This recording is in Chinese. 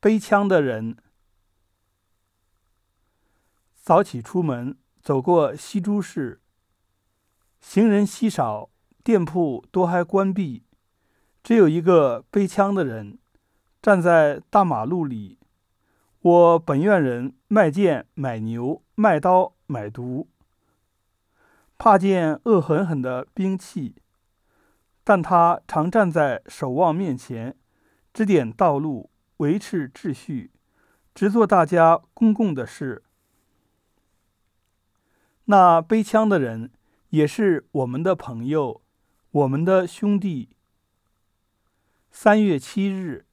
背枪的人。早起出门，走过西珠市，行人稀少，店铺多还关闭，只有一个背枪的人站在大马路里。我本院人卖剑买牛，卖刀买毒，怕见恶狠狠的兵器，但他常站在守望面前，指点道路，维持秩序，只做大家公共的事。那背枪的人也是我们的朋友，我们的兄弟。三月七日。